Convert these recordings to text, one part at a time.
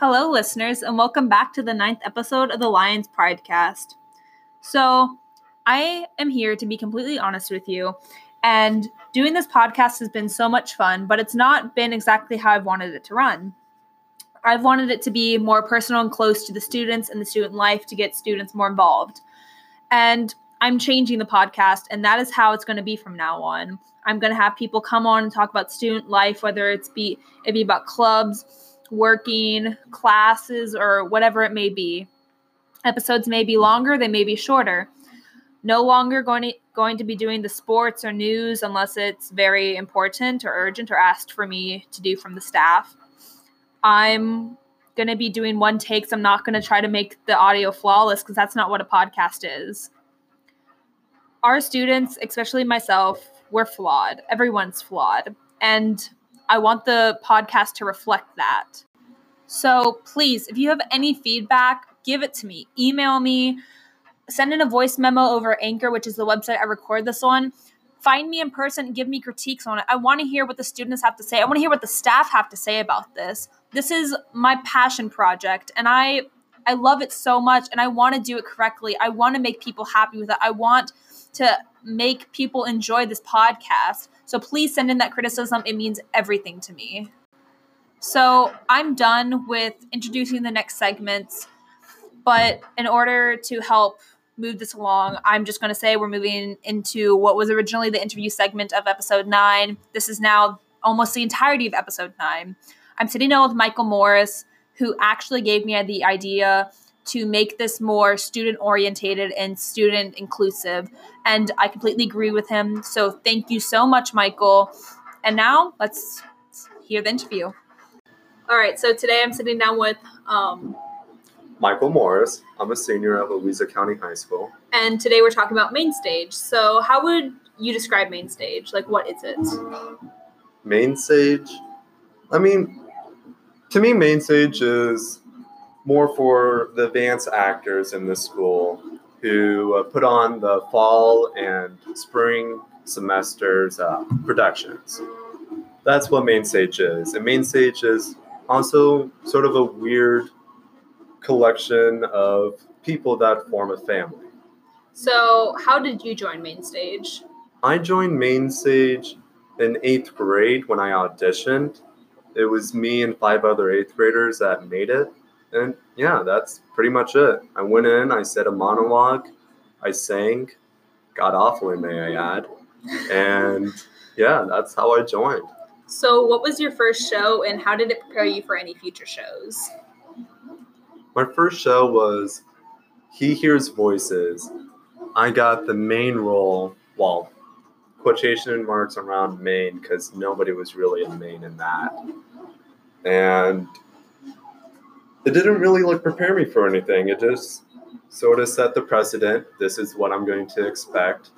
Hello, listeners, and welcome back to the ninth episode of the Lions Podcast. So, I am here to be completely honest with you, and doing this podcast has been so much fun, but it's not been exactly how I've wanted it to run. I've wanted it to be more personal and close to the students and the student life to get students more involved. And I'm changing the podcast, and that is how it's going to be from now on. I'm going to have people come on and talk about student life, whether it's be it be about clubs, working, classes, or whatever it may be. Episodes may be longer, they may be shorter. No longer going to, going to be doing the sports or news unless it's very important or urgent or asked for me to do from the staff. I'm going to be doing one takes. I'm not going to try to make the audio flawless because that's not what a podcast is. Our students, especially myself, we're flawed. Everyone's flawed. And I want the podcast to reflect that. So please, if you have any feedback, give it to me. Email me, send in a voice memo over Anchor, which is the website I record this on. Find me in person give me critiques on it. I want to hear what the students have to say. I want to hear what the staff have to say about this. This is my passion project and I I love it so much and I want to do it correctly. I want to make people happy with it. I want to make people enjoy this podcast. So please send in that criticism. It means everything to me. So I'm done with introducing the next segments. But in order to help move this along, I'm just going to say we're moving into what was originally the interview segment of episode nine. This is now almost the entirety of episode nine. I'm sitting down with Michael Morris, who actually gave me the idea to make this more student orientated and student inclusive. And I completely agree with him. So thank you so much, Michael. And now let's hear the interview. All right, so today I'm sitting down with um, Michael Morris. I'm a senior at Louisa County High School. And today we're talking about main stage. So, how would you describe main stage? Like, what is it? Main stage? I mean, to me, main stage is more for the advanced actors in the school who uh, put on the fall and spring semesters uh, productions. That's what main stage is. And main stage is also sort of a weird collection of people that form a family. So, how did you join main stage? I joined main stage in eighth grade when I auditioned. It was me and five other eighth graders that made it. And yeah, that's pretty much it. I went in, I said a monologue, I sang, got awfully, may I add. And yeah, that's how I joined. So, what was your first show and how did it prepare you for any future shows? My first show was He Hears Voices. I got the main role, well, quotation marks around main because nobody was really in main in that. And it didn't really like prepare me for anything. It just sort of set the precedent. This is what I'm going to expect.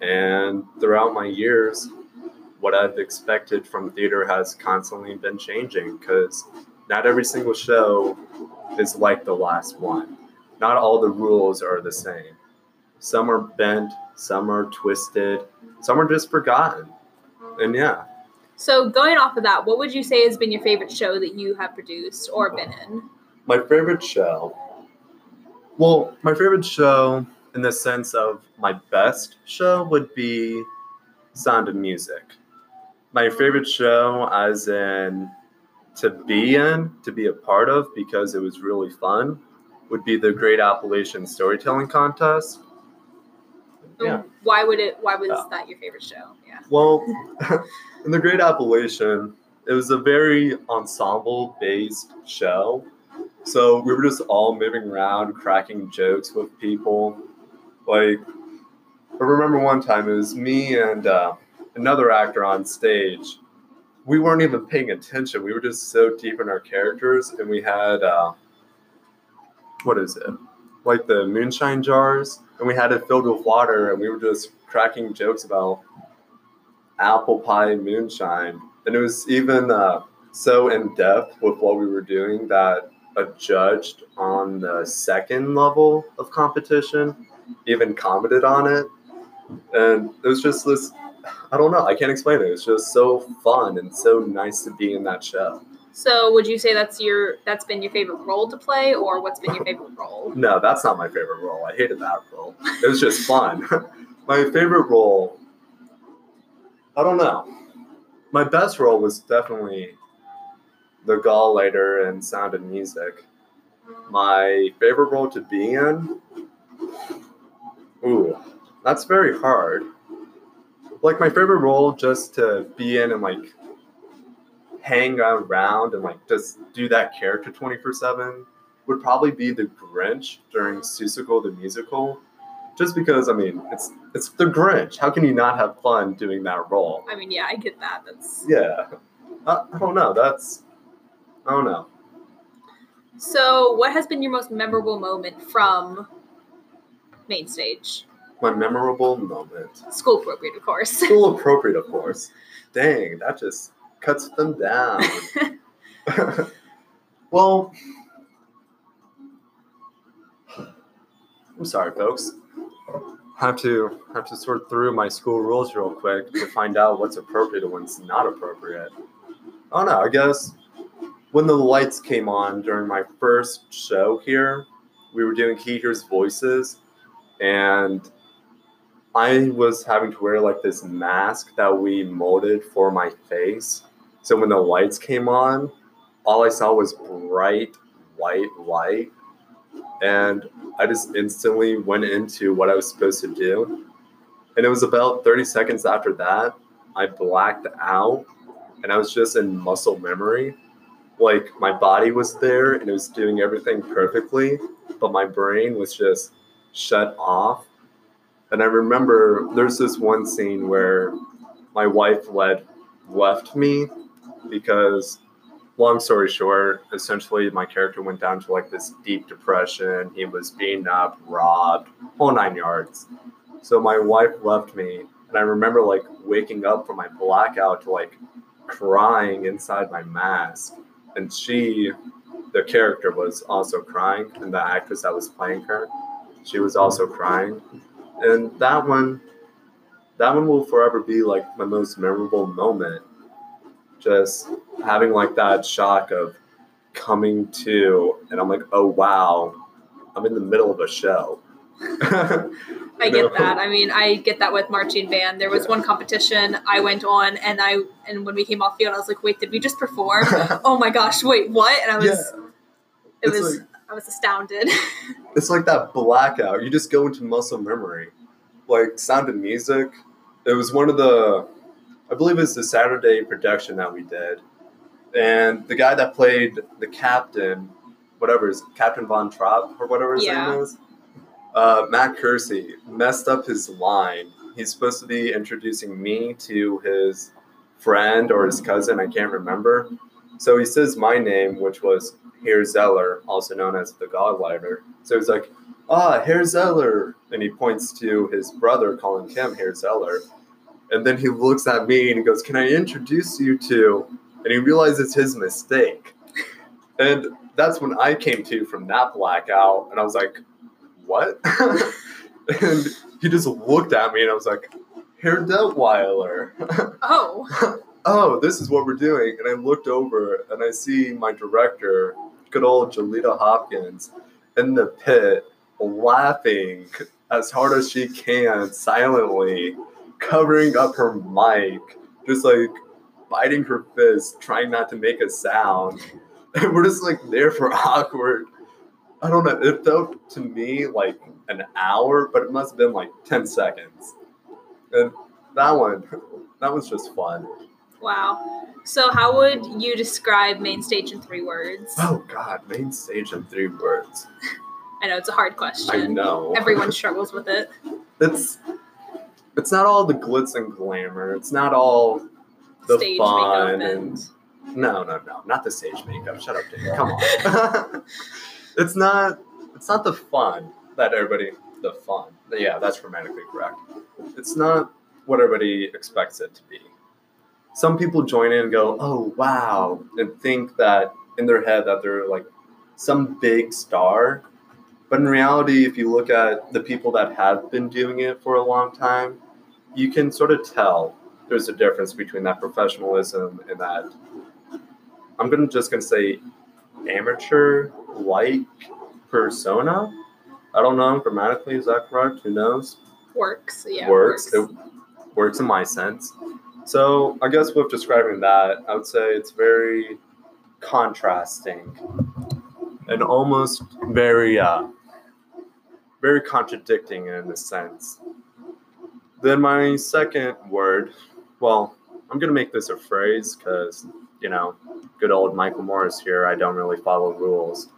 And throughout my years, what I've expected from theater has constantly been changing because not every single show is like the last one. Not all the rules are the same. Some are bent, some are twisted, some are just forgotten. And yeah. So, going off of that, what would you say has been your favorite show that you have produced or been in? My favorite show. Well, my favorite show, in the sense of my best show, would be Sound of Music. My favorite show, as in to be in, to be a part of, because it was really fun, would be the Great Appalachian Storytelling Contest. Yeah. Why would it? Why was uh, that your favorite show? Yeah. Well, in the Great Appalachian, it was a very ensemble-based show. So we were just all moving around, cracking jokes with people. Like, I remember one time it was me and uh, another actor on stage. We weren't even paying attention. We were just so deep in our characters, and we had uh, what is it? Like the moonshine jars, and we had it filled with water, and we were just cracking jokes about apple pie moonshine. And it was even uh, so in depth with what we were doing that a judge on the second level of competition even commented on it. And it was just this I don't know. I can't explain it. It's just so fun and so nice to be in that show. So would you say that's your that's been your favorite role to play, or what's been your favorite role? No, that's not my favorite role. I hated that role. It was just fun. my favorite role, I don't know. My best role was definitely the Gauleiter and Sound and Music. My favorite role to be in, ooh, that's very hard. Like my favorite role just to be in and like hang around and like just do that character 24 7 would probably be the Grinch during Seussical the musical. Just because I mean it's it's the Grinch. How can you not have fun doing that role? I mean, yeah, I get that. That's Yeah. I, I don't know. That's Oh, Don't know. so. What has been your most memorable moment from main stage? My memorable moment. School appropriate, of course. School appropriate, of course. Dang, that just cuts them down. well, I'm sorry, folks. Have to have to sort through my school rules real quick to find out what's appropriate and what's not appropriate. Oh no, I guess when the lights came on during my first show here, we were doing He Hears Voices, and I was having to wear like this mask that we molded for my face. So when the lights came on, all I saw was bright white light. And I just instantly went into what I was supposed to do. And it was about 30 seconds after that, I blacked out and I was just in muscle memory. Like my body was there and it was doing everything perfectly, but my brain was just shut off. And I remember there's this one scene where my wife led left me because long story short, essentially my character went down to like this deep depression. He was beaten up, robbed, whole nine yards. So my wife left me, and I remember like waking up from my blackout to like crying inside my mask. And she, the character, was also crying, and the actress that was playing her, she was also crying. And that one, that one will forever be like my most memorable moment. Just having like that shock of coming to and i'm like oh wow. I'm in the middle of a show I get that. I mean, I get that with marching band. There was one competition I went on, and I and when we came off field, I was like, "Wait, did we just perform? oh my gosh, wait, what?" And I was, Yeah. it It's was, like- I was astounded. it's like that blackout you just go into muscle memory like sound of music it was one of the i believe it was the saturday production that we did and the guy that played the captain whatever is captain von trapp or whatever his Yeah. name is uh, matt kersey messed up his line he's supposed to be introducing me to his friend or his cousin i can't remember so he says my name which was Herr Zeller, also known as the Gauleiter. So he's like, ah, Herr Zeller. And he points to his brother calling him Herr Zeller. And then he looks at me and he goes, Can I introduce you to? And he realizes his mistake. And that's when I came to from that blackout. And I was like, What? and he just looked at me and I was like, Herr Detweiler. oh, oh, this is what we're doing. And I looked over and I see my director, good old Jolita Hopkins, in the pit laughing as hard as she can, silently, covering up her mic, just like biting her fist, trying not to make a sound. And we're just like there for awkward. I don't know. It felt to me like an hour, but it must have been like 10 seconds. And that one, that was just fun. wow. So, how would you describe main stage in three words? Oh God, main stage in three words. I know it's a hard question. I know. Everyone struggles with it. It's it's not all the glitz and glamour. It's not all the Stage fun makeup and no, no, no, not the stage makeup. Shut up, Dave. Come on. it's not. It's not the fun that everybody. The fun. Yeah, that's grammatically correct. It's not what everybody expects it to be. Some people join in and go, "Oh wow," and think that in their head that they're like some big star. But in reality, if you look at the people that have been doing it for a long time, you can sort of tell there's a difference between that professionalism and that I'm gonna just gonna say amateur like persona. I don't know grammatically is that correct? Who knows? Works. Yeah. works. It works in my sense. So I guess with describing that, I would say it's very contrasting and almost very uh very contradicting in a sense. Then my second word, well, I'm gonna make this a phrase because you know, good old Michael Morris here. I don't really follow rules.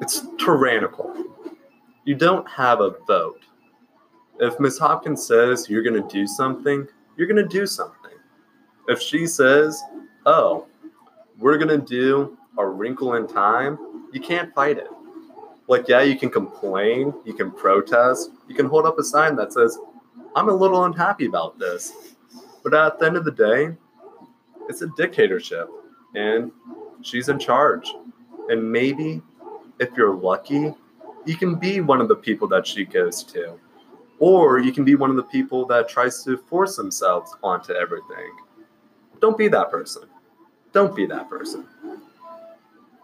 It's tyrannical. You don't have a vote. If Miss Hopkins says you're gonna do something, you're gonna do something. If she says, "Oh, we're gonna do a wrinkle in time," you can't fight it. Like, yeah, you can complain, you can protest, you can hold up a sign that says, "I'm a little unhappy about this," but at the end of the day, it's a dictatorship, and she's in charge. And maybe, if you're lucky, you can be one of the people that she goes to. Or you can be one of the people that tries to force themselves onto everything. Don't be that person. Don't be that person.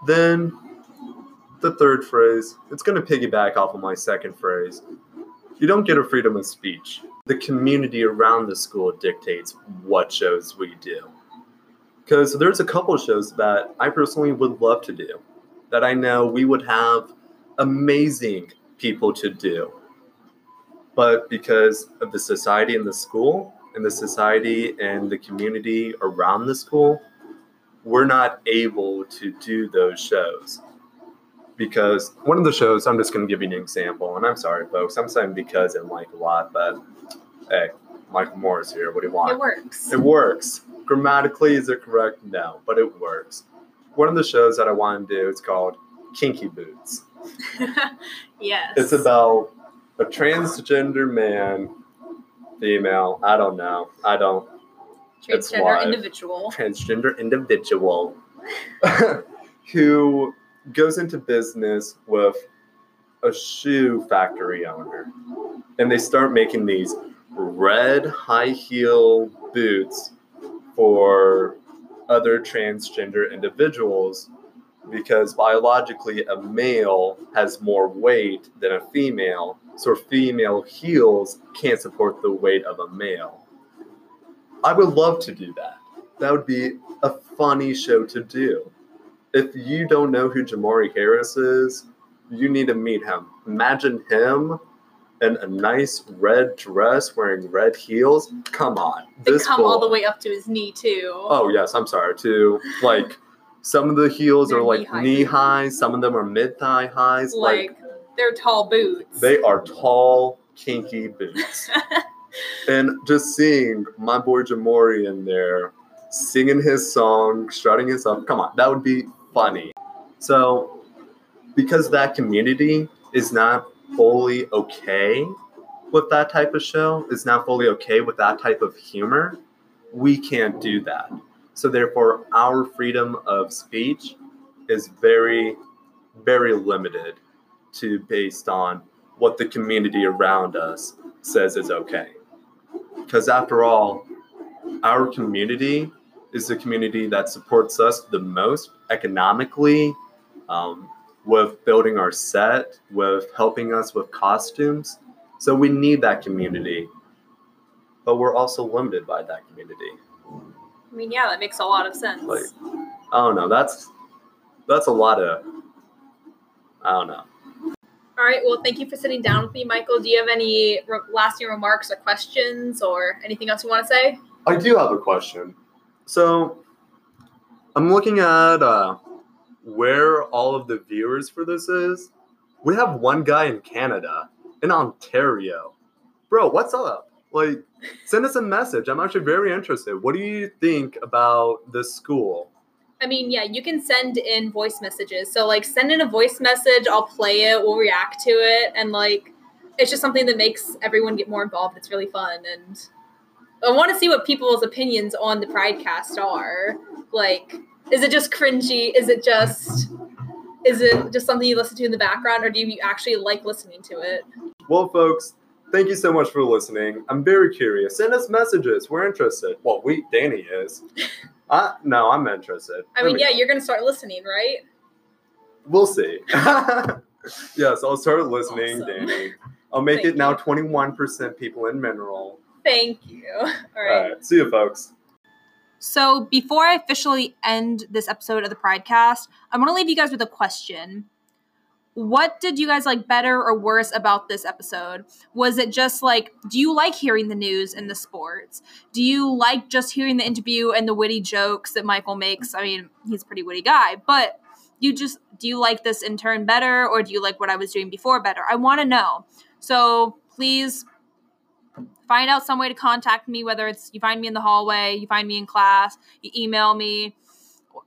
Then, the third phrase, it's going to piggyback off of my second phrase. You don't get a freedom of speech. The community around the school dictates what shows we do. Because there's a couple of shows that I personally would love to do, that I know we would have amazing people to do. But because of the society in the school and the society and the community around the school, we're not able to do those shows. Because one of the shows, I'm just going to give you an example, and I'm sorry, folks, I'm saying because and like a lot, but hey, Michael Morris here. What do you want? It works. It works. Grammatically, is it correct? No, but it works. One of the shows that I want to do is called Kinky Boots. yes. It's about a transgender man, female, I don't know. I don't. it's transgender individual. Transgender individual who goes into business with a shoe factory owner. And they start making these red high heel boots for other transgender individuals because biologically a male has more weight than a female, so female heels can't support the weight of a male. I would love to do that. That would be a funny show to do. If you don't know who Jamari Harris is, you need to meet him. Imagine him in a nice red dress wearing red heels. Come on. They come all the way up to his knee too. Oh yes, I'm sorry. To like some of the heels They're are like knee-high knee boots. some of them are mid thigh highs. Like, like they're tall boots. they are tall, kinky boots. and just seeing my boy Jamori in there singing his song, strutting his up. Come on, that would be funny. So because that community is not fully okay with that type of show, is not fully okay with that type of humor, we can't do that. So therefore, our freedom of speech is very, very limited to based on what the community around us says is okay. Because after all, our community is the community that supports us the most economically, um, with building our set, with helping us with costumes. So we need that community, but we're also limited by that community. I mean, yeah, that makes a lot of sense. Like, I don't know. That's that's a lot of. I don't know. All right. Well, thank you for sitting down with me, Michael. Do you have any re- lasting remarks or questions or anything else you want to say? I do have a question. So, I'm looking at uh, where all of the viewers for this is. We have one guy in Canada, in Ontario. Bro, what's up? Like, send us a message. I'm actually very interested. What do you think about this school? I mean, yeah, you can send in voice messages. So, like, send in a voice message. I'll play it. We'll react to it. And, like, it's just something that makes everyone get more involved. It's really fun. And I want to see what people's opinions on the Pridecast are. Like, is it just cringy? Is it just. Is it just something you listen to in the background, or do you actually like listening to it? Well, folks, thank you so much for listening. I'm very curious. Send us messages. We're interested. Well, we, Danny is. Uh, no, I'm interested. I Let mean, me yeah, you're gonna start listening, right? We'll see. yes, I'll start listening, Awesome. Danny. I'll make Thank it now 21% people in mineral. Thank you. All All right. right. See you, folks. So before I officially end this episode of the Pridecast, I want to leave you guys with a question. What did you guys like better or worse about this episode? Was it just like, do you like hearing the news and the sports? Do you like just hearing the interview and the witty jokes that Michael makes? I mean, he's a pretty witty guy, but you just do you like this in turn better or do you like what I was doing before better? I want to know. So please find out some way to contact me, whether it's you find me in the hallway, you find me in class, you email me,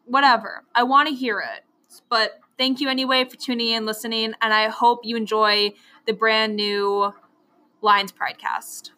whatever. I want to hear it. But thank you anyway for tuning in, listening, and I hope you enjoy the brand new Lions Pridecast.